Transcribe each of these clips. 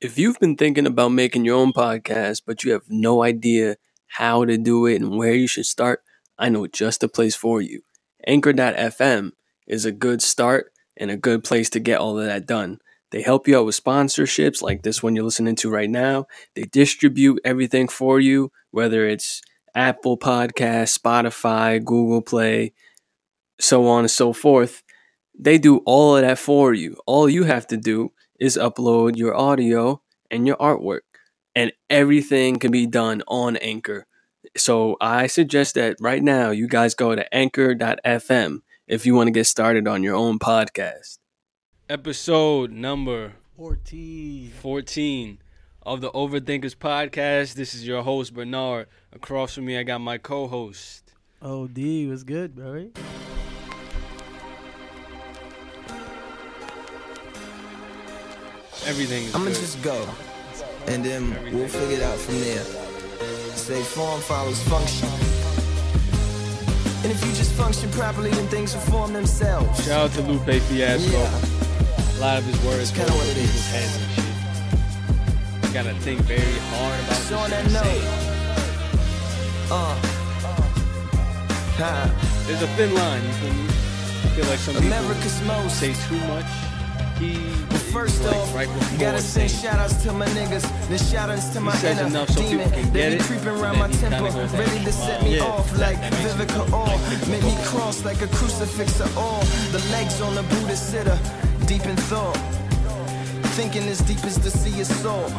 If you've been thinking about making your own podcast, but you have no idea how to do it and where you should start, I know just the place for you. Anchor.fm is a good start and a good place to get all of that done. They help you out with sponsorships like this one you're listening to right now. They distribute everything for you, whether it's Apple Podcast, Spotify, Google Play, so on and so forth. They do all of that for you. All you have to do is upload your audio and your artwork, and everything can be done on Anchor. So I suggest that right now you guys go to anchor.fm if you want to get started on your own podcast. Episode number 14. 14 of the Overthinkers podcast. This is your host, Bernard. Across from me, I got my co host. OD was good, bro. Everything is I'ma good. just go, and then we'll figure it out from there. Say form follows function. And if you just function properly, then things will form themselves. Shout out to Lupe Fiasco. Yeah, A lot of his words go over people's heads and shit. You gotta think very hard about so on that note, uh, ha, There's a thin line, you feel me? I feel like some people most. say too much. He First off, right gotta send saying- shout outs to my niggas, the shout outs to my inner enough so demon. they be creeping around my temple, ready to set me off like that makes me Vivica Orr. Make me cross like a crucifix of all. The legs on the Buddha sitter, deep in thought. Thinking as deep as the sea is salt.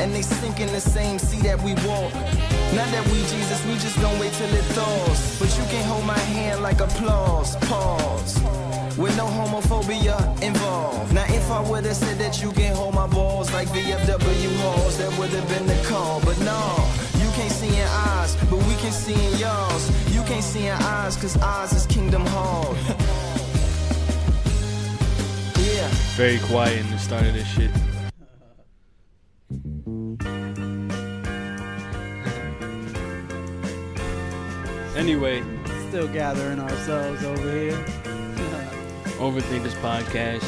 And they sink in the same sea that we walk. Not that we Jesus, we just don't wait till it thaws. But you can hold my hand like applause. Pause. With no homophobia involved. Now, if I would've said that you can hold my balls like VFW halls, that would've been the call. But no, you can't see in eyes, but we can see in y'all's. You can't see in eyes, cause eyes is Kingdom Hall. yeah. very quiet in the start of this shit. Anyway, Still gathering ourselves over here. Overthinkers podcast.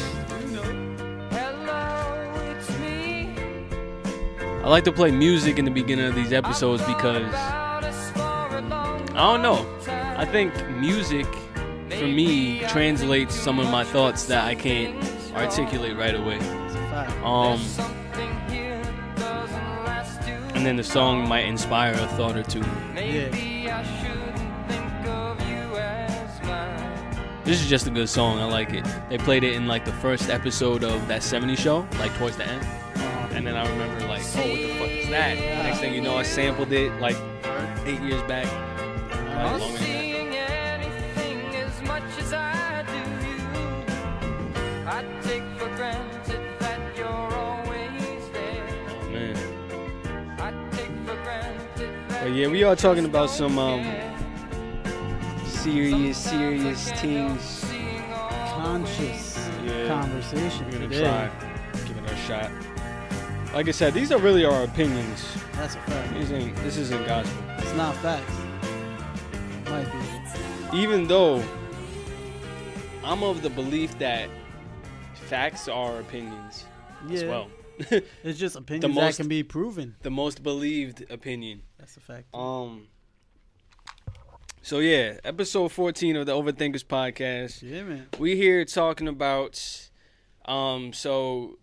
I like to play music in the beginning of these episodes because I don't know. I think music for me translates some of my thoughts that I can't articulate right away. Um, and then the song might inspire a thought or two. yeah. This is just a good song. I like it. They played it in like the first episode of that 70s show, like towards the end. And then I remember like, oh, what the fuck is that? Next thing you know, I sampled it like eight years back. Probably longer than that. Oh man. But yeah, we are talking about some um serious, serious things. Conscious Yeah. conversation We're gonna today. try, give it a shot. Like I said, these are really our opinions. That's a fact. These ain't, this isn't gospel. It's not facts. Might be. Even though I'm of the belief that facts are opinions Yeah. as well. It's just opinions most- that can be proven. the most believed opinion. That's a fact. Um. So yeah, episode 14 of the Overthinkers podcast. yeah, man. We here talking about, um. So,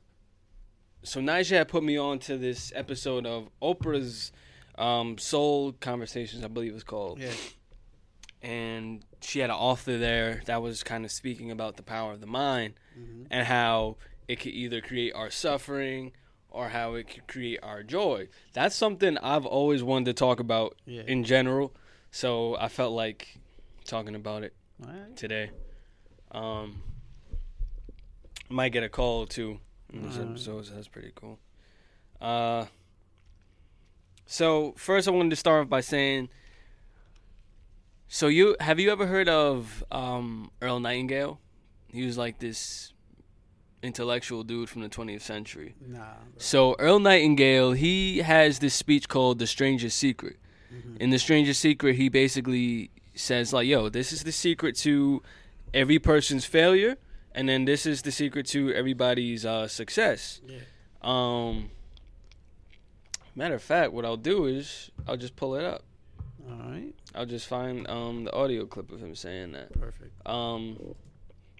so Nigel had put me on to this episode of Oprah's, um, Soul Conversations, I believe it's called. Yeah. and she had an author there that was kind of speaking about the power of the mind Mm-hmm. and how it could either create our suffering or how it could create our joy. That's something I've always wanted to talk about Yeah. in general. So I felt like talking about it right. today. Um, might get a call too in this Alright. episode. So that's pretty cool. Uh, so first, I wanted to start off by saying, so you have you ever heard of um, Earl Nightingale? He was like this intellectual dude from the 20th century. Nah. bro. So Earl Nightingale, he has this speech called "The Strangest Secret." In "The Strangest Secret," he basically says like, "Yo, this is the secret to every person's failure, and then this is the secret to everybody's uh, success." Yeah. Um, matter of fact, what I'll do is I'll just pull it up. All right. I'll just find um the audio clip of him saying that. Perfect. Um,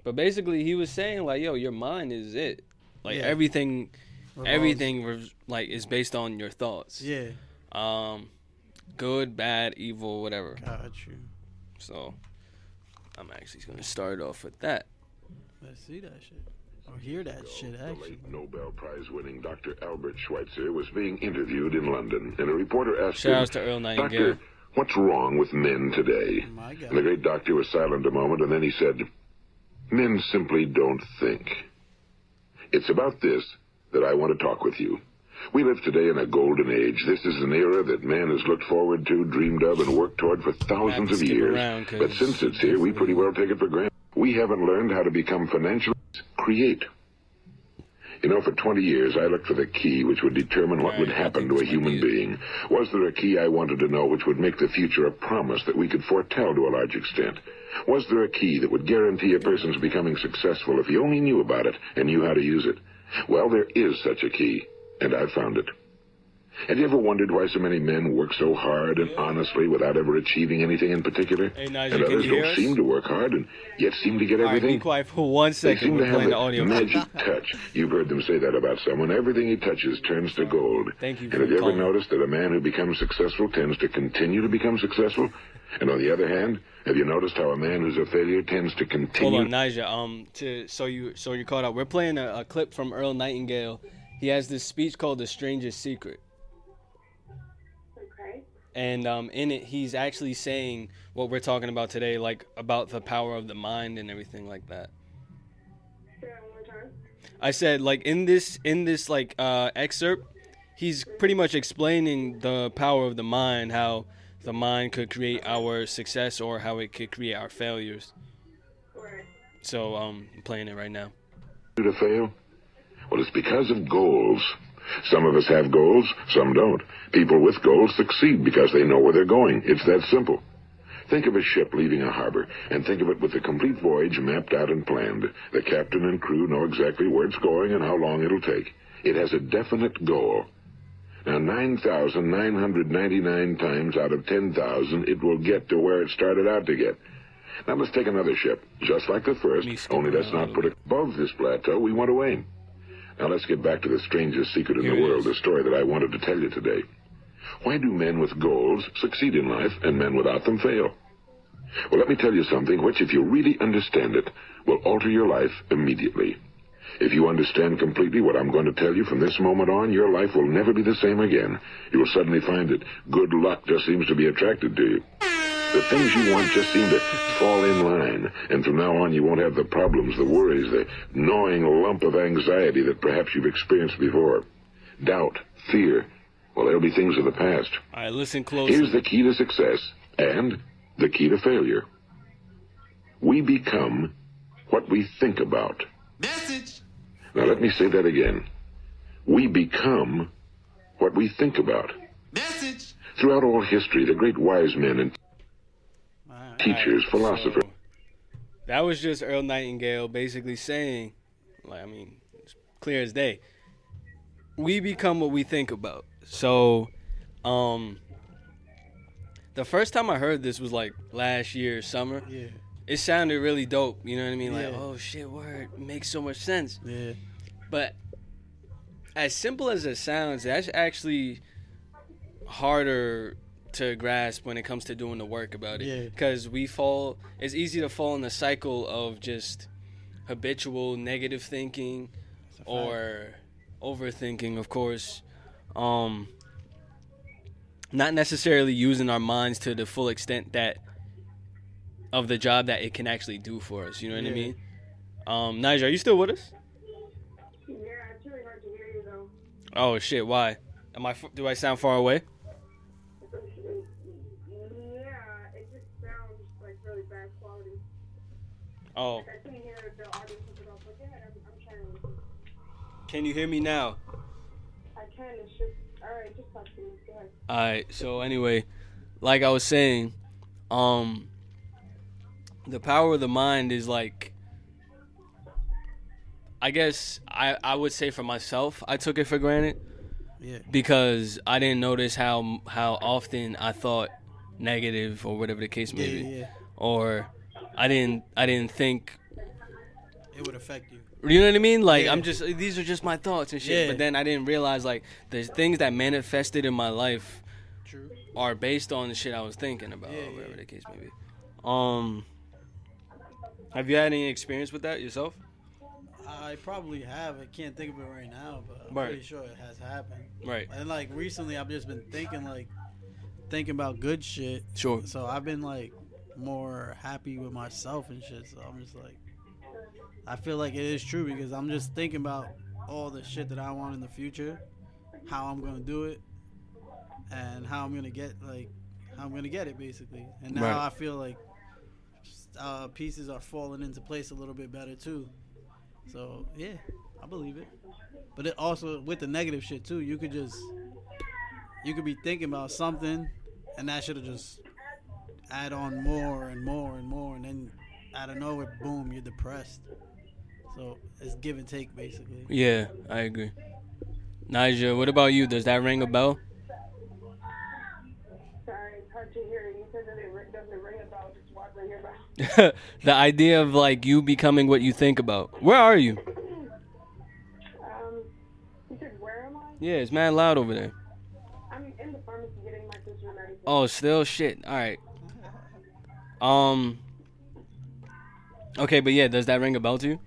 but basically, he was saying like, "Yo, your mind is it. Like Yeah. everything, Revolves- everything like is based on your thoughts. Yeah. Um, good, bad, evil, whatever. Got you. So, I'm actually gonna start off with that. Let's see that shit. Or hear that shit, actually. The actually. late Nobel Prize winning Dr. Albert Schweitzer was being interviewed in London, and a reporter asked Shout him, outs to Earl Nightingale. Doctor, what's wrong with men today? Oh my And the great doctor was silent a moment, and then he said, Men simply don't think. It's about this that I want to talk with you. We live today in a golden age. This is an era that man has looked forward to, dreamed of, and worked toward for thousands of years. But since it's here, we pretty well take it for granted. We haven't learned how to become financially create. You know, for 20 years, I looked for the key which would determine what Right, would happen to a human being. Was there a key I wanted to know which would make the future a promise that we could foretell to a large extent? Was there a key that would guarantee a person's becoming successful if he only knew about it and knew how to use it? Well, there is such a key, and I've found it. Have you ever wondered why so many men work so hard and honestly without ever achieving anything in particular? Hey, Nigel, and others don't seem to work hard and yet seem to get All right, everything? be quiet for one second. They seem to We're have playing the audio. magic touch. You've heard them say that about someone. Everything he touches turns to gold. Thank you And have you ever noticed that a man who becomes successful tends to continue to become successful? And on the other hand, have you noticed how a man who's a failure tends to continue? Hold on, Nigel. Um, to so you so you caught up. We're playing a, a clip from Earl Nightingale. He has this speech called "The Strangest Secret," Okay. and um, in it, he's actually saying what we're talking about today, like about the power of the mind and everything like that. Say that one more time. I said like in this in this like uh, excerpt, he's pretty much explaining the power of the mind, how the mind could create our success or how it could create our failures. Right. So um, I'm playing it right now. to fail? Well, it's because of goals. Some of us have goals, some don't. People with goals succeed because they know where they're going. It's that simple. Think of a ship leaving a harbor, and think of it with the complete voyage mapped out and planned. The captain and crew know exactly where it's going and how long it'll take. It has a definite goal. Now, 9,999 times out of 10,000, it will get to where it started out to get. Now, let's take another ship, just like the first, only let's not put it above this plateau we want to aim. Now, let's get back to the strangest secret in Here the world, the story that I wanted to tell you today. Why do men with goals succeed in life and men without them fail? Well, let me tell you something which, if you really understand it, will alter your life immediately. If you understand completely what I'm going to tell you from this moment on, your life will never be the same again. You will suddenly find that good luck just seems to be attracted to you. The things you want just seem to fall in line, and from now on you won't have the problems, the worries, the gnawing lump of anxiety that perhaps you've experienced before. Doubt, fear, well, they'll be things of the past. All right, listen closely. Here's the key to success and the key to failure. We become what we think about. Message. Now, let me say that again. We become what we think about. Message. Throughout all history, the great wise men and All right. teachers, philosophers, So, that was just Earl Nightingale basically saying, like, I mean, it's clear as day. We become what we think about. So, um, the first time I heard this was like last year, summer. Yeah. It sounded really dope. You know what I mean? Like, Yeah. oh shit, word makes so much sense. Yeah. But as simple as it sounds, that's actually harder to grasp when it comes to doing the work about it. Yeah. Because we fall, it's easy to fall in the cycle of just habitual negative thinking It's a fact. or overthinking, of course. Um, not necessarily using our minds to the full extent that of the job that it can actually do for us. You know what I mean? Um, Nigel, are you still with us? Yeah, it's really hard to hear you though. Oh shit! Why? Am I? Do I sound far away? Yeah, it just sounds like really bad quality. Oh, I can't hear the audio coming off. But go ahead, I'm, I'm trying to listen. can you hear me now? I can, it's just, alright, just talk to me. Go ahead. All right. So anyway, like I was saying, um, the power of the mind is like. I guess I I would say for myself, I took it for granted Yeah. because I didn't notice how how often I thought negative or whatever the case may Yeah, be, yeah. or I didn't I didn't think. It would affect you. You know what I mean? Like Yeah. I'm just these are just my thoughts and shit. Yeah. But then I didn't realize like the things that manifested in my life True. are based on the shit I was thinking about, Yeah, whatever the case may be. Um, have you had any experience with that yourself? I probably have. I can't think of it right now, but I'm Right. pretty sure it has happened. Right. And like recently, I've just been thinking like thinking about good shit. Sure. So I've been like more happy with myself and shit. So I'm just like, I feel like it is true because I'm just thinking about all the shit that I want in the future, how I'm gonna do it, and how I'm gonna get like how I'm gonna get it basically. And now Right. I feel like uh, pieces are falling into place a little bit better too. So yeah, I believe it. But it also with the negative shit too, you could just you could be thinking about something, and that should have just add on more and more and more, and then out of nowhere, boom, you're depressed. So it's give and take basically. Yeah, I agree. Nigel, what about you? Does that ring a bell? Sorry, it's hard to hear. You said that it doesn't ring a bell. Just what ring a bell? the idea of like you becoming what you think about. Where are you? Um, you said where am I? Yeah, it's mad loud over there. I'm in the pharmacy getting my sister medicine. Oh, still shit. All right. Um. Okay, but yeah, does that ring a bell to you?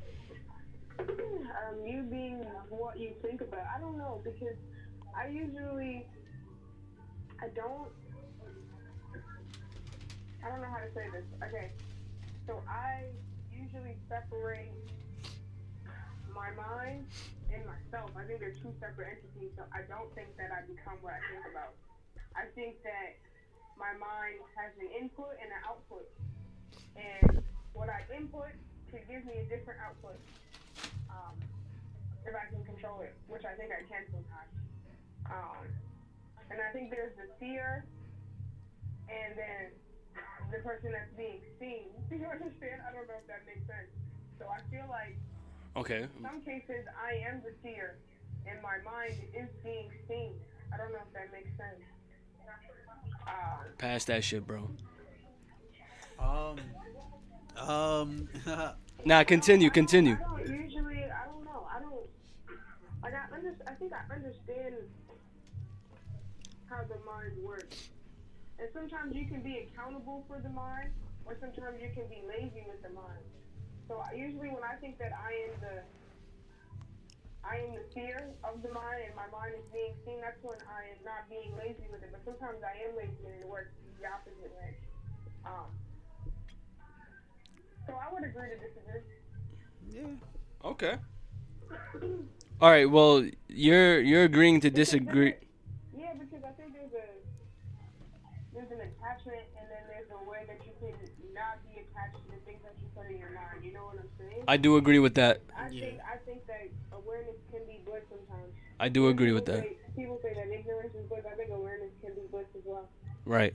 um, you being what you think about. I don't know because I usually I don't I don't know how to say this. Okay, so I usually separate my mind and myself. I think they're two separate entities. So I don't think that I become what I think about. I think that my mind has an input and an output, and what I input can give me a different output um, if I can control it, which I think I can sometimes. Um, and I think there's the seer, and then the person that's being seen. Do you understand? I don't know if that makes sense. So I feel like Okay. in some cases I am the seer, and my mind is being seen. I don't know if that makes sense. Uh, Pass that shit, bro. Um, um, Now continue, continue. I don't usually. I don't know. I don't. Like I under, I think I understand how the mind works, and sometimes you can be accountable for the mind, or sometimes you can be lazy with the mind. So I, usually, when I think that I am the I am the fear of the mind, and my mind is being seen. That's when I am not being lazy with it. But sometimes I am lazy, and it works the opposite way. Um, so I would agree to disagree. yeah. Okay. All right. Well, you're you're agreeing to disagree. Yeah, because I think there's a there's an attachment, and then there's a way that you can not be attached to the things that you put in your mind. You know what I'm saying? I do agree with that. I Yeah. think I think that awareness can be bliss sometimes. I do agree with that. People say that ignorance is bliss. I think awareness can be bliss as well. Right.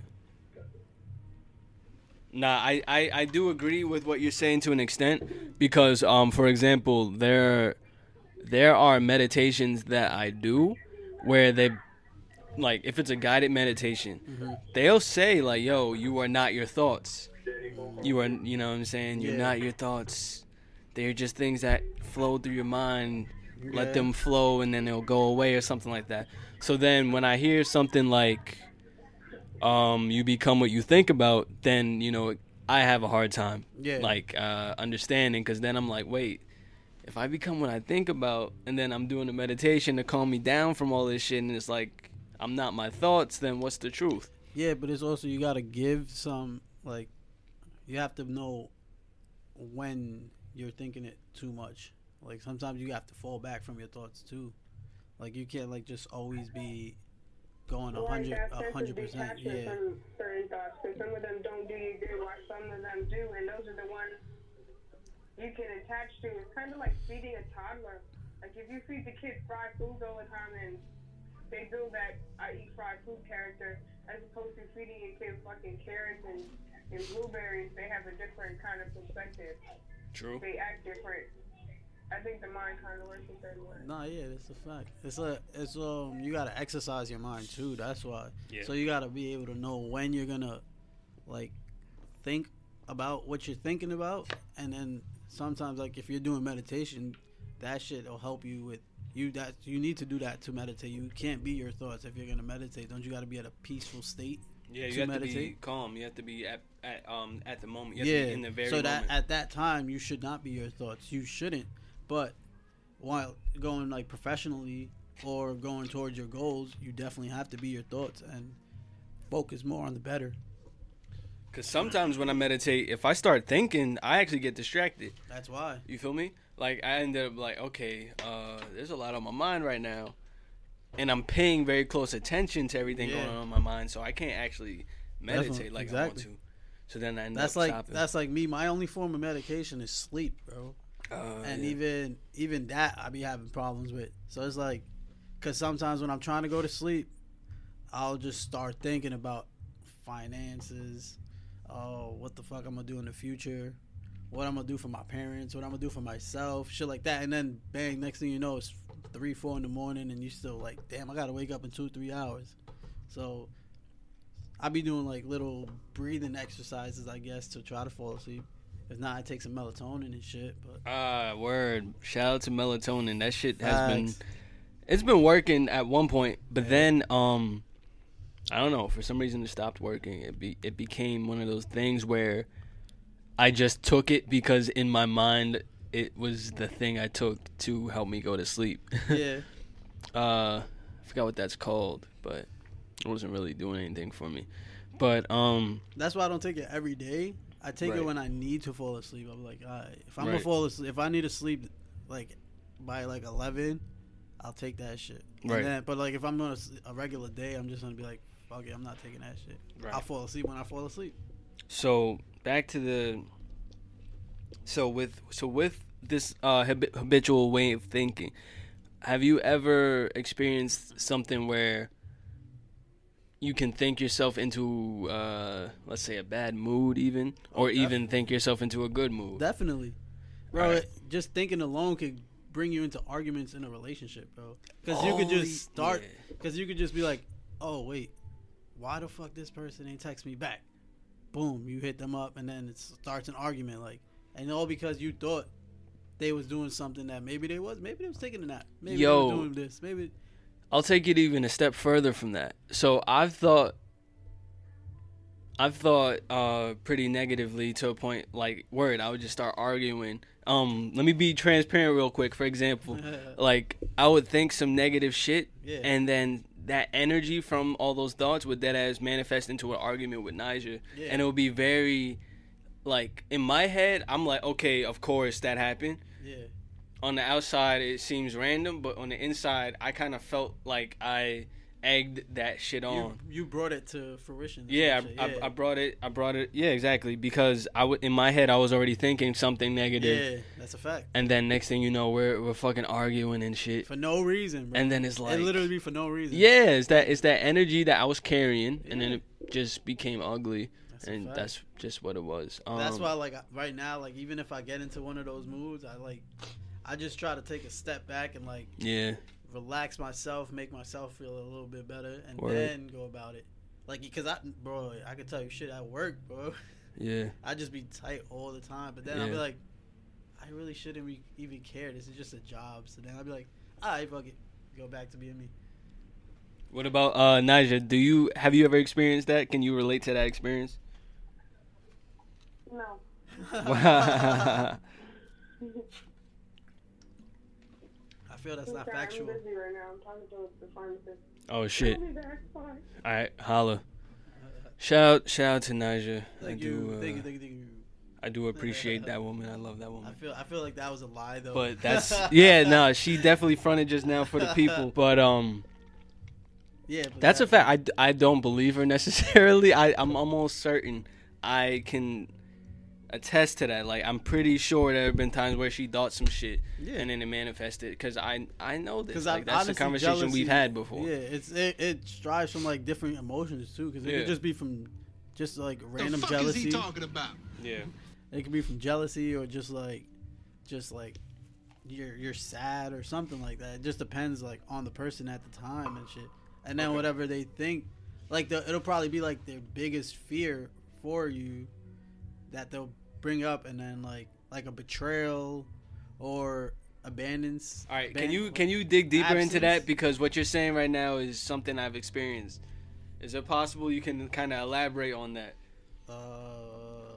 Nah, I, I, I do agree with what you're saying to an extent because um for example there there are meditations that I do where they like if it's a guided meditation they'll say like yo you are not your thoughts you are you know what I'm saying you're Yeah. not your thoughts they're just things that flow through your mind let Yeah. them flow and then they'll go away or something like that so then when I hear something like um, you become what you think about, then you know I have a hard time, Yeah. like uh, understanding, because then I'm like, wait, if I become what I think about, and then I'm doing a meditation to calm me down from all this shit, and it's like I'm not my thoughts, then what's the truth? Yeah, but it's also you gotta give some like you have to know when you're thinking it too much. Like sometimes you have to fall back from your thoughts too. Like you can't like just always be going a hundred a hundred percent. detachment Yeah. from certain thoughts, because some of them don't do you good, while some of them do, and those are the ones you can attach to. It's kind of like feeding a toddler. Like if you feed the kid fried foods all the time, and they build that I eat fried food character, as opposed to feeding your kid fucking carrots and, and blueberries, they have a different kind of perspective. True. They act different. I think the mind kind of works in certain ways. Nah, yeah, that's a fact. It's a, it's um, you gotta exercise your mind too. That's why. Yeah. So you gotta be able to know when you're gonna, like, think about what you're thinking about, and then sometimes, like, if you're doing meditation, that shit will help you with you. That you need to do that to meditate. You can't be your thoughts if you're gonna meditate. Don't you gotta be at a peaceful state? Yeah, you to have to be meditate? calm. You have to be at, at um at the moment. You have to yeah. be in the very so that moment. at that time you should not be your thoughts. You shouldn't. But while going like professionally or going towards your goals, you definitely have to be your thoughts and focus more on the better. Because sometimes when I meditate, if I start thinking, I actually get distracted. That's why. You feel me? Like I end up like, okay, uh, there's a lot on my mind right now, and I'm paying very close attention to everything Yeah. going on in my mind, so I can't actually meditate Definitely, like I want to. So then I end That's up like stopping. that's like me. My only form of medication is sleep, bro. Uh, and yeah. even even that I be having problems with. So it's like, cause sometimes when I'm trying to go to sleep, I'll just start thinking about finances. Oh, what the fuck I'm gonna do in the future? What I'm gonna do for my parents? What I'm gonna do for myself? Shit like that. And then bang, next thing you know, it's three, four in the morning, and you still like, damn, I gotta wake up in two, three hours. So I be doing like little breathing exercises, I guess, to try to fall asleep. If not, I take some melatonin and shit. But Ah, word. Shout out to melatonin. That shit has been. It's been working at one point, but then um I don't know, for some reason it stopped working. It be it became one of those things where I just took it because in my mind it was the thing I took to help me go to sleep. yeah. uh I forgot what that's called, but it wasn't really doing anything for me. But um That's why I don't take it every day. I take Right. it when I need to fall asleep. I'm like, all right, if I'm Right. gonna fall asleep, if I need to sleep like by like 11, I'll take that shit. And Right. then- but like if I'm on a regular day, I'm just gonna be like, fuck it, I'm not taking that shit. Right. I'll fall asleep when I fall asleep. So back to the so with so with this uh, habi- habitual way of thinking, have you ever experienced something where you can think yourself into uh, let's say a bad mood even, or even think yourself into a good mood? Definitely, bro. Alright. it- just thinking alone could bring you into arguments in a relationship, bro. Because you could Oh, just start. yeah. Because you could just be like, oh wait, why the fuck this person ain't text me back? Boom, you hit them up, and then it starts an argument. Like, and all because you thought they was doing something that maybe they was, maybe they was taking a nap, maybe Yo. they was doing this, maybe. I'll take it even a step further from that. So I've thought I've thought uh pretty negatively to a point like word, I would just start arguing. Um let me be transparent real quick. For example, like I would think some negative shit Yeah. and then that energy from all those thoughts would that as manifest into an argument with Niger. Yeah. And it would be very like in my head, I'm like, okay, of course that happened Yeah, on the outside it seems random, but on the inside I kind of felt like I egged that shit on. you brought it to fruition. Yeah, I, I, I brought it. I brought it. Yeah, exactly. Because I w- in my head I was already thinking something negative, yeah, that's a fact. and then next thing you know we're we're fucking arguing and shit, For no reason, bro. and then it's like it literally be for no reason. yeah, it's that it's that energy that I was carrying, and then it just became ugly, That's and that's just what it was. Um, That's why, like right now, like even if I get into one of those moods, I like, I just try to take a step back and like Yeah, relax myself, make myself feel a little bit better, and Word. then go about it. Like, because I, bro, I could tell you shit at work, bro. yeah, I just be tight all the time, but then I'll be like, I really shouldn't be, even care. This is just a job. So then I'll be like, alright, fuck it, go back to being me. What about uh Naja? Do you have you ever experienced that? Can you relate to that experience? No. I feel that's I'm not sorry, factual. I'm busy right now. I'm talking to the pharmacist. oh shit! I'll be back. Bye. All right, holla. Shout shout out to Naja. I Thank do, you, uh, thank you, thank you, thank you. I do appreciate that woman. I love that woman. I feel, I feel like that was a lie though. But that's yeah, no, she definitely fronted just now for the people. But um, yeah, but that's a that- fact. I don't believe her necessarily. I I'm almost certain I can attest to that. Like I'm pretty sure there have been times where she thought some shit Yeah. and then it manifested. Because I I know this. Because Like, that's the conversation we've had before. Yeah, it's it, it strives from like different emotions too. Because it Yeah. could just be from just like The random fuck jealousy. is he talking about? Yeah. It could be from jealousy or just like, just like you're you're sad or something like that. It just depends like on the person at the time and shit. And then whatever they think, like the it'll probably be like their biggest fear for you that they'll bring up, and then like like a betrayal or abandons. All right, can you can you dig deeper into that because what you're saying right now is something I've experienced. Is it possible you can kind of elaborate on that? Uh,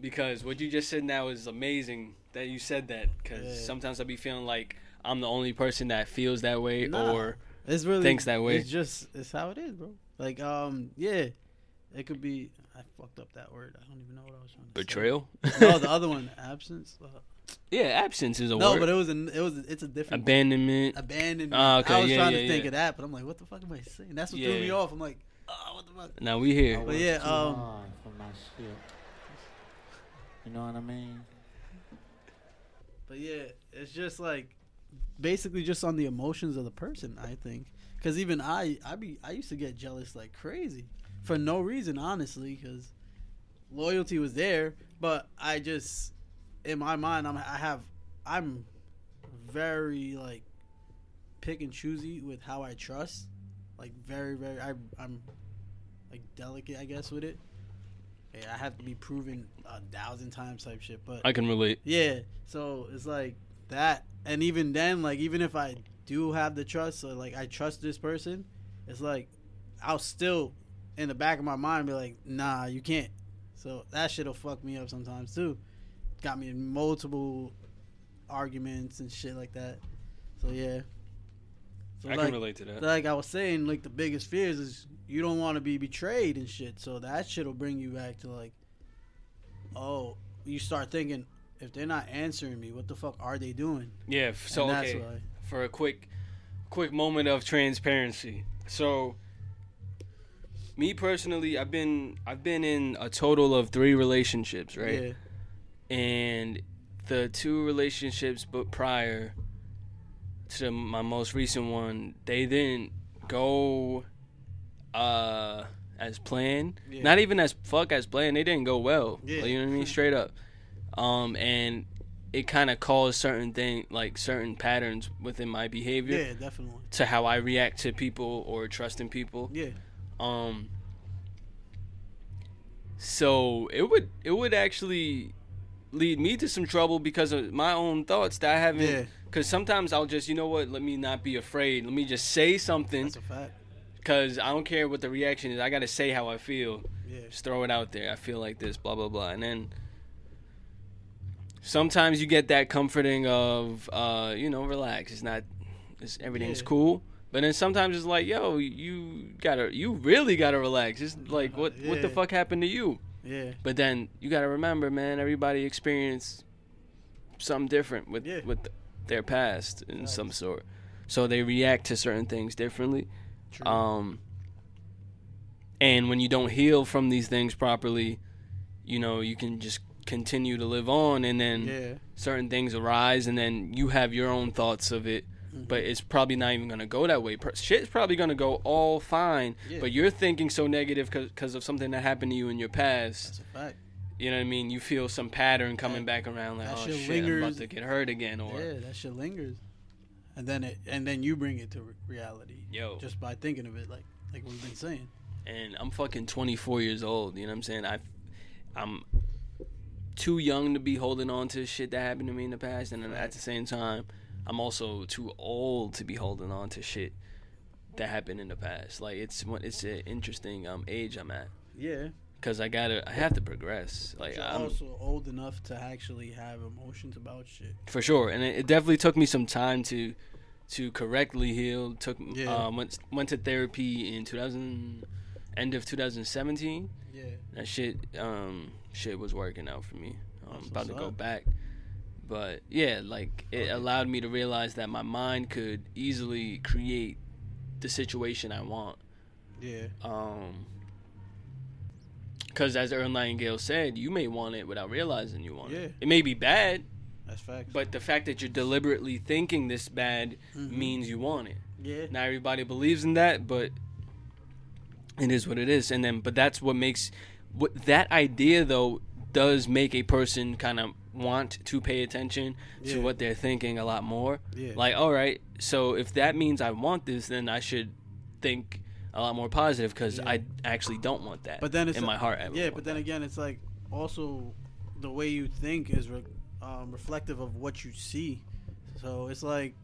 Because what you just said now is amazing that you said that. Because Yeah. sometimes I'll be feeling like I'm the only person that feels that way, Nah. or it's really thinks that way. It's just it's how it is, bro. Like um yeah, it could be. I fucked up that word. I don't even know what I was trying to betrayal. say. No, the other one, absence. Uh, yeah, absence is a word. no, word. but it was an it was it's a different Abandonment. abandonment. Ah, okay, I was yeah, trying yeah, to think yeah. of that, but I'm like, what the fuck am I saying? That's what Yeah. threw me off. I'm like, oh, what the fuck? Now we here. But yeah, um, hard my shit. You know what I mean? But yeah, it's just like basically just on the emotions of the person. I think because even I, I be I used to get jealous like crazy for no reason, honestly, because loyalty was there, but I just in my mind I'm I have I'm very like pick and choosy with how I trust, like very very I I'm like delicate I guess with it. Yeah, I have to be proven a thousand times type shit, but I can relate. yeah, so it's like that, and even then, like even if I do have the trust, so like I trust this person, it's like I'll still in the back of my mind be like, nah, you can't. So that shit'll fuck me up sometimes too. Got me in multiple arguments and shit like that. So yeah. So I like, can relate to that. like I was saying, like the biggest fears is you don't want to be betrayed and shit. So that shit will bring you back to like, oh, you start thinking if they're not answering me, what the fuck are they doing? Yeah. So okay. why. for a quick quick moment of transparency. So me personally, I've been I've been in a total of 3 relationships, right? Yeah, And the two relationships but prior to my most recent one, they didn't go uh as planned. Yeah. Not even as fuck as planned. They didn't go well. Yeah. Like, you know what I mean? Straight up. Um and it kind of caused certain thing like certain patterns within my behavior yeah, definitely. to how I react to people or trusting people. Yeah, Um so it would it would actually lead me to some trouble because of my own thoughts that I haven't Yeah. cuz sometimes I'll just you know what let me not be afraid. Let me just say something that's a fact. cuz I don't care what the reaction is. I got to say how I feel. Yeah, just throw it out there. I feel like this blah blah blah. And then sometimes you get that comforting of uh you know relax. It's not it's, everything's Yeah. cool but then sometimes it's like yo you gotta you really gotta relax it's like what what the fuck happened to you yeah, but then you gotta remember man everybody experienced something different with Yeah. with their past in Facts. some sort so they react to certain things differently true. um, and when you don't heal from these things properly, you know, you can just continue to live on, and then yeah, certain things arise, and then you have your own thoughts of it. Mm-hmm. But it's probably not even gonna go that way. Shit's probably gonna go all fine, Yeah. but you're thinking so negative because of something that happened to you in your past. that's a fact. You know what I mean? You feel some pattern coming That- back around, like, oh shit shit, I'm about to get hurt again, or yeah, that shit lingers, and then it and then you bring it to re- reality yo, just by thinking of it, like like we've been saying. and I'm fucking 24 years old. You know what I'm saying? I, I'm too young to be holding on to shit that happened to me in the past, and at the same time, I'm also too old to be holding on to shit that happened in the past. Like it's it's an interesting um age I'm at Yeah, because I gotta I have to progress. Like you're I'm also old enough to actually have emotions about shit. for sure, and it, it definitely took me some time to to correctly heal. Took Yeah. um went went to therapy in 2000 end of 2017. Yeah, that shit um shit was working out for me. I'm That's about to go back. But yeah, like it allowed me to realize that my mind could easily create the situation I want. yeah, Um because as Earl Nightingale said, you may want it without realizing you want Yeah. it. It may be bad, that's facts. but the fact that you're deliberately thinking this bad Mhm. means you want it. yeah, Not everybody believes in that, but it is what it is. And then, but that's what makes what that idea though does make a person kind of want to pay attention to what they're thinking a lot more. Yeah. Like, all right, so if that means I want this, then I should think a lot more positive because Yeah. I actually don't want that. But then it's in my heart, yeah. But then that. again, it's like also the way you think is re- um, reflective of what you see. So it's like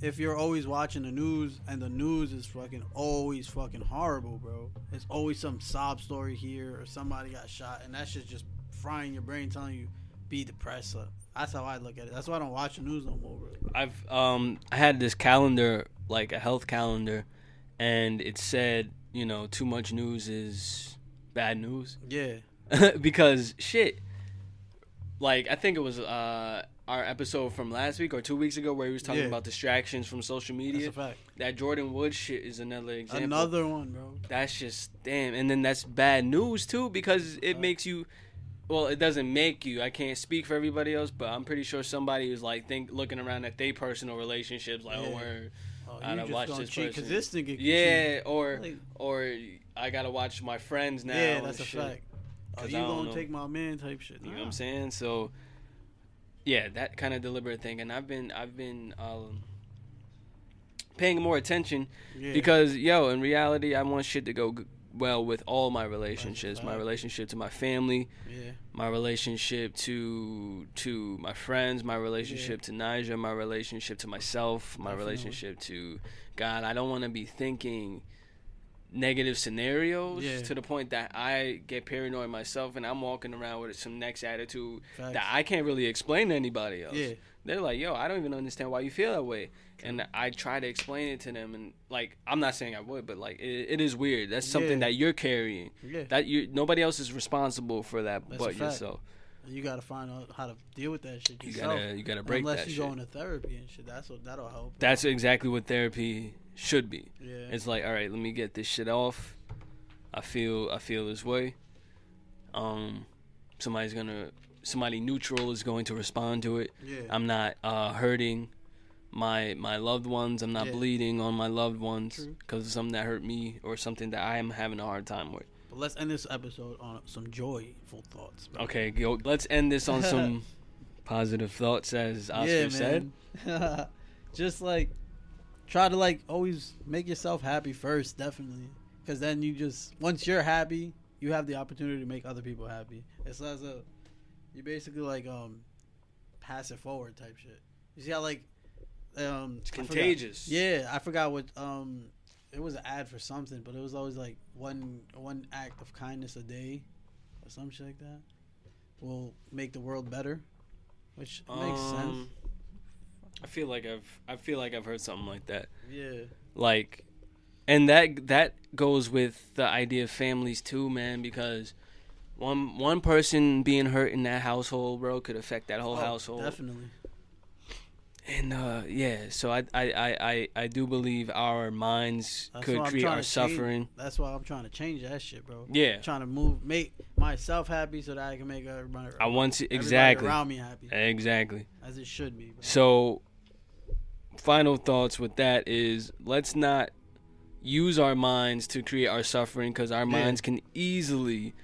if you're always watching the news and the news is fucking always fucking horrible, bro. It's always some sob story here or somebody got shot, and that shit's just frying your brain, telling you be depressed. So that's how I look at it. That's why I don't watch the news no more, bro. I've um I had this calendar like a health calendar, and it said you know too much news is bad news Yeah, because shit. Like I think it was uh our episode from last week or two weeks ago where he was talking Yeah. about distractions from social media. that's a fact. That Jordyn Woods shit is another example. Another one, bro. That's just damn, and then that's bad news too because it makes you. Well, it doesn't make you. I can't speak for everybody else, but I'm pretty sure somebody was like think looking around at their personal relationships, like, Yeah. oh, word, Oh, I gotta watch this cheat person. because this nigga. yeah, cheat. or Like- or I gotta watch my friends now. yeah, that's a shit. fact. Oh, 'Cause you gonna know. take my man type shit? You know what I'm saying? So, yeah, that kind of deliberate thing, and I've been I've been um, paying more attention Yeah. because yo, in reality, I want shit to go well with all my relationships. My relationship to my family, yeah, my relationship to to my friends, my relationship to Niger my relationship to myself, my Definitely. relationship to God. I don't want to be thinking negative scenarios Yeah. to the point that I get paranoid myself and I'm walking around with some next attitude Facts. that I can't really explain to anybody else. Yeah. They're like, "Yo, I don't even understand why you feel that way." And I try to explain it to them and like I'm not saying I would, but like it, it is weird. That's something Yeah. that you're carrying. yeah. That you nobody else is responsible for that That's but yourself. you gotta find out how to deal with that shit You gotta you gotta break Unless that Unless you shit. go into therapy and shit, that's what that'll help. That's exactly what therapy should be. yeah, It's like, all right, let me get this shit off. I feel I feel this way. Um, somebody's gonna somebody neutral is going to respond to it. yeah. I'm not uh, hurting my my loved ones. I'm not Yeah. bleeding on my loved ones because of something that hurt me or something that I am having a hard time with. but let's end this episode on some joyful thoughts. bro. Okay, go. Let's end this on some positive thoughts, as Oscar yeah, said. Just like try to like always make yourself happy first, definitely, because then you just once you're happy, you have the opportunity to make other people happy. It's as a you basically like um pass it forward type shit. You see how like um It's I forgot- contagious. Yeah, I forgot what um it was an ad for something, but it was always like one one act of kindness a day or some shit like that will make the world better, which makes sense. Um, I feel like I've I feel like I've heard something like that. Yeah, like and that that goes with the idea of families too man because one one person being hurt in that household bro could affect that whole Oh, household definitely. and uh yeah so I, I i i i do believe our minds That's could create our to change- suffering That's why I'm trying to change that shit, bro. yeah trying to move, make myself happy so that I can make everybody. i want to exactly around me happy, exactly as it should be. Bro. So, final thoughts with that is let's not use our minds to create our suffering because our Yeah. minds can easily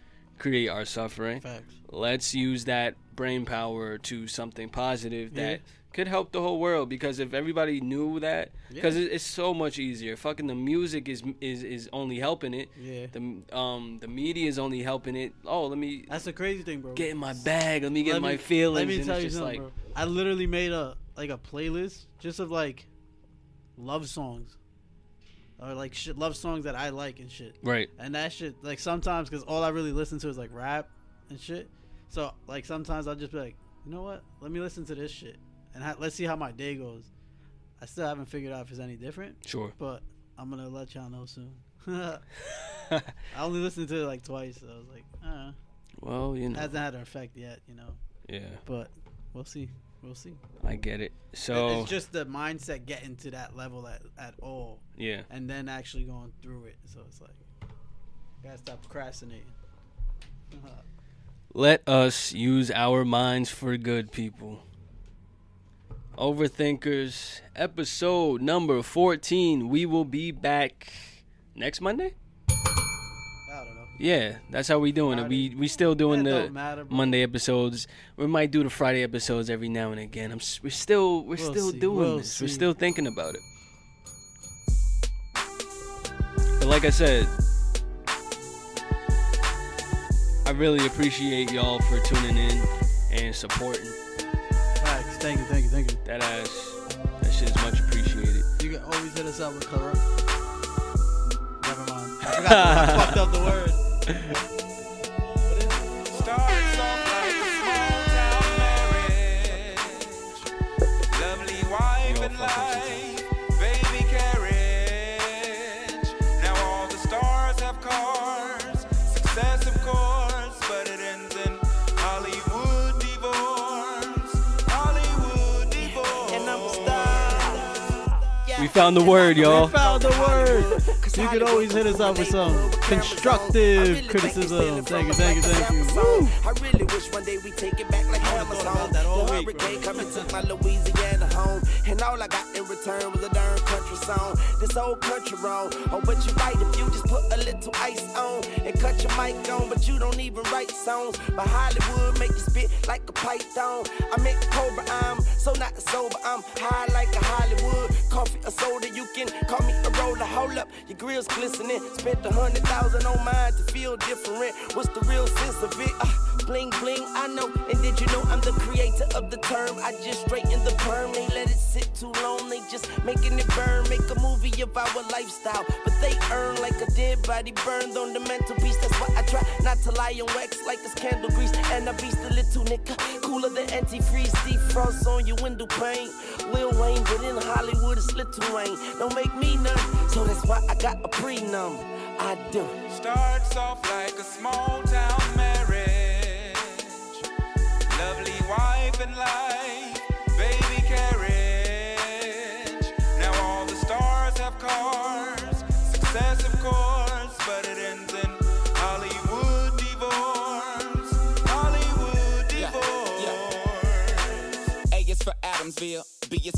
create our suffering. Facts. Let's use that brain power to something positive Yeah. that could help the whole world because if everybody knew that because Yeah. it's so much easier fucking the music is is is only helping it Yeah, the um the media is only helping it oh let me that's the crazy thing, bro. get in my bag let me get Let my me- feelings Let me tell you something, like bro. I literally made a like a playlist just of like love songs, or like shit love songs that I like and shit. right And that shit, like sometimes, because all I really listen to is like rap and shit. So like sometimes I'll just be like, you know what? Let me listen to this shit and ha- let's see how my day goes. I still haven't figured out if it's any different, sure but I'm gonna let y'all know soon. I only listened to it like twice, so I was like, uh, well you know hasn't had an effect yet, you know. yeah But we'll see. We'll see. I get it. So it's just the mindset getting to that level at, at all, yeah, and then actually going through it. So it's like, gotta stop procrastinating. let us use our minds for good, people. Overthinkers, episode number fourteen. We will be back next Monday. Wow, don't know. Yeah, that's how we doing it. We we still doing That the matter. Monday episodes. We might do the Friday episodes every now and again. I'm we're still we're We'll still see, doing we'll this. We're still thinking about it. But like I said, I really appreciate y'all for tuning in and supporting. Facts. Thank you, thank you, thank you. That ass, that shit is much appreciated. You can always hit us up with corrupt. Never mind. I forgot. I fucked up the word. What is it? Starts off like a small town marriage. Lovely wife You and all fuck life, baby carriage. Now all the stars have cars, success of course, but it ends in Hollywood divorce. Hollywood divorce. And I'm a star. We found the word, y'all. We found the word. You can always hit us up with some constructive criticism. Thank you, thank you, thank you. Woo! I really wish one day we take it back like I would've thought Amazon. about that all the hurricane bro. come and took my Louisiana home. And all I got in return was a darn country song. This old country wrong. Oh, but you right if you just put a little ice on and cut your mic on. But you don't even write songs. But Hollywood make you spit like a python. I make Cobra, I'm so not sober. I'm high like a Hollywood. Coffee or soda, you can call me a roller. Hold up, your grill's glistening. Spent a hundred thousand on mine to feel different. What's the real sense of it? Uh, bling bling, I know. And did you know I'm the creator of the term? I just straighten the perm. Let it sit too long. They just making it burn. Make a movie of our lifestyle. But they earn like a dead body burned on the mantelpiece. That's why I try not to lie on wax like it's candle grease. And I beast a little nigga. Cooler than antifreeze. Defrost on your window pane. Lil Wayne, but in Hollywood it's little rain. Don't make me none. So that's why I got a prenum. I do. Starts off like a small town marriage. Lovely wife and life,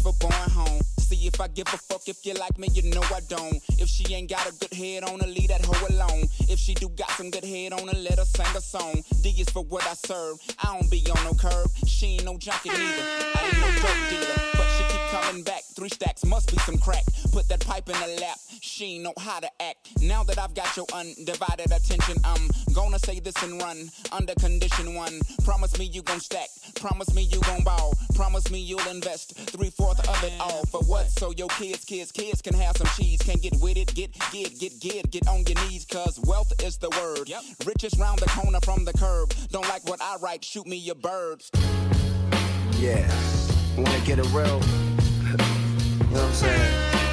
For born home. See if I give a fuck if you like me, you know I don't. If she ain't got a good head on her, leave that hoe alone. If she do got some good head on her, let her sing a song. D is for what I serve. I don't be on no curb. She ain't no junkie neither. I ain't no dope dealer, but she keep coming back. Three stacks must be some crack. Put that pipe in her lap. She ain't know how to act. Now that I've got your undivided attention, I'm gonna say this and run under condition one. Promise me you gon' stack. Promise me you gon' ball. Promise me you'll invest three fourths of it all for what? So your kids, kids, kids can have some cheese. Can get with it, get, get, get, get, get on your knees, cause wealth is the word. Yep. Riches round the corner from the curb. Don't like what I write, shoot me your bird. Yeah. Wanna get it real? you know what I'm saying?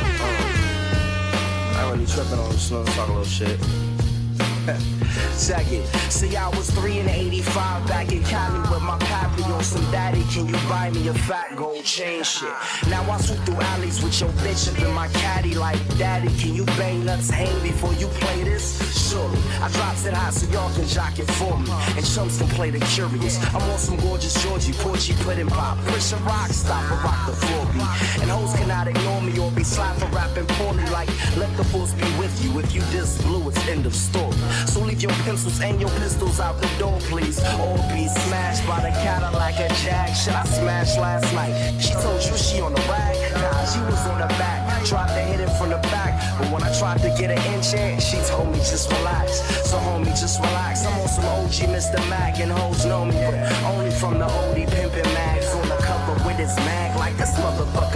Really tripping on this, no talk a little shit. Check it. See, I was 3 in 85 back in Cali with my pappy on some daddy. Can you buy me a fat gold chain shit? Now I swoop through alleys with your bitch up in my caddy like daddy. Can you bang nuts hang before you play this? Surely. I drops it high so y'all can jock it for me. And chumps can play the curious. I'm on some gorgeous Georgie, Porgy, pudding pop. Push a rock, stop a rock the floor beat. And hoes cannot ignore me or be slapped for rapping poorly. Like, let the force be with you. If you diss blue, it's end of story. So leave your pencils and your pistols out the door, please. Or be smashed by the Cadillac a Jag. Shit, I smashed last night. She told you she on the rag. Nah, she was on the back. Tried to hit it from the back. But when I tried to get an inch in, she told me just relax. So homie, just relax. I'm on some OG Mr. Mac and hoes know me. But only from the oldie pimpin' mags on the cover with his mag like this. Damn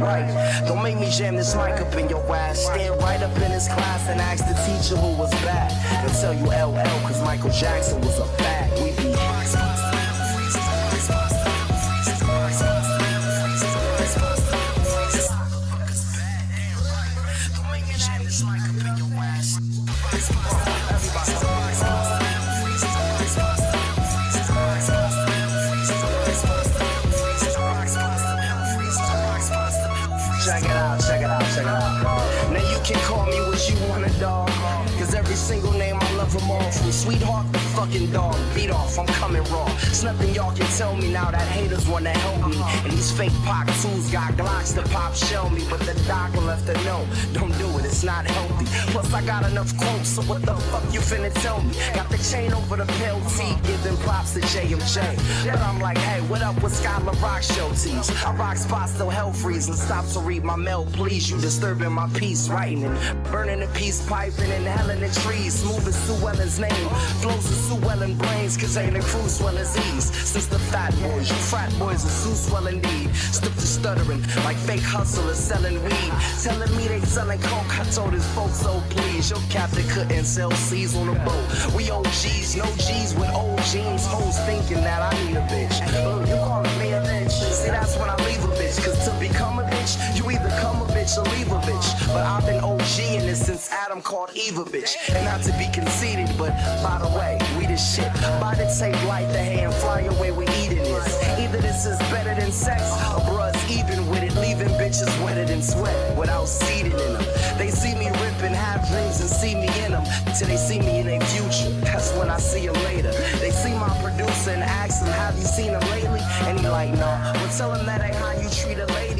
right. Don't make me jam this mic up in your ass. Stand right up in his class and ask the teacher who was bad. And tell you LL cause Michael Jackson was a fag. We be I'm coming raw. It's nothing y'all can tell me now that haters wanna help me. And these fake Pac 2s got Glocks to pop shell me. But the doctor left a note. Don't do it, it's not healthy. Plus, I got enough quotes, so what the fuck you finna tell me? Got the chain over the pill T, giving props to JMJ. But I'm like, hey, what up with Skylar Rock show teams? I rock spots till hell freeze and stop to read my mail, please. You disturbing my peace, writing and burning the peace, piping and hell in the trees. As Sue Ellen's name, flows of Sue Ellen brains, cause ain't a crew swell as ease. Since the fat boys, you frat boys are Sue swell indeed. Stiff to stuttering, like fake hustlers selling weed. Telling me they selling coke, I told his folks, oh please, your captain couldn't sell C's on a boat. We OGs, no G's with old jeans, hoes thinking that I need a bitch. Oh, you calling me a bitch? See, that's when I leave a bitch, cause to become a bitch, you either come a bitch or leave a bitch. But I've been OG in this since Adam called Eve a bitch. And not to be conceited, but by the way, we the shit. By the tape, light the hand, fly away we eating this. Either this is better than sex, or bruh's even with it, leaving bitches wetter than sweat without seeding in them. They see me ripping, have dreams and see me in them. Till they see me in their future. That's when I see them later. They see my producer and ask him, have you seen him lately? And he like, nah. Well, tell him that ain't how you treat a lady.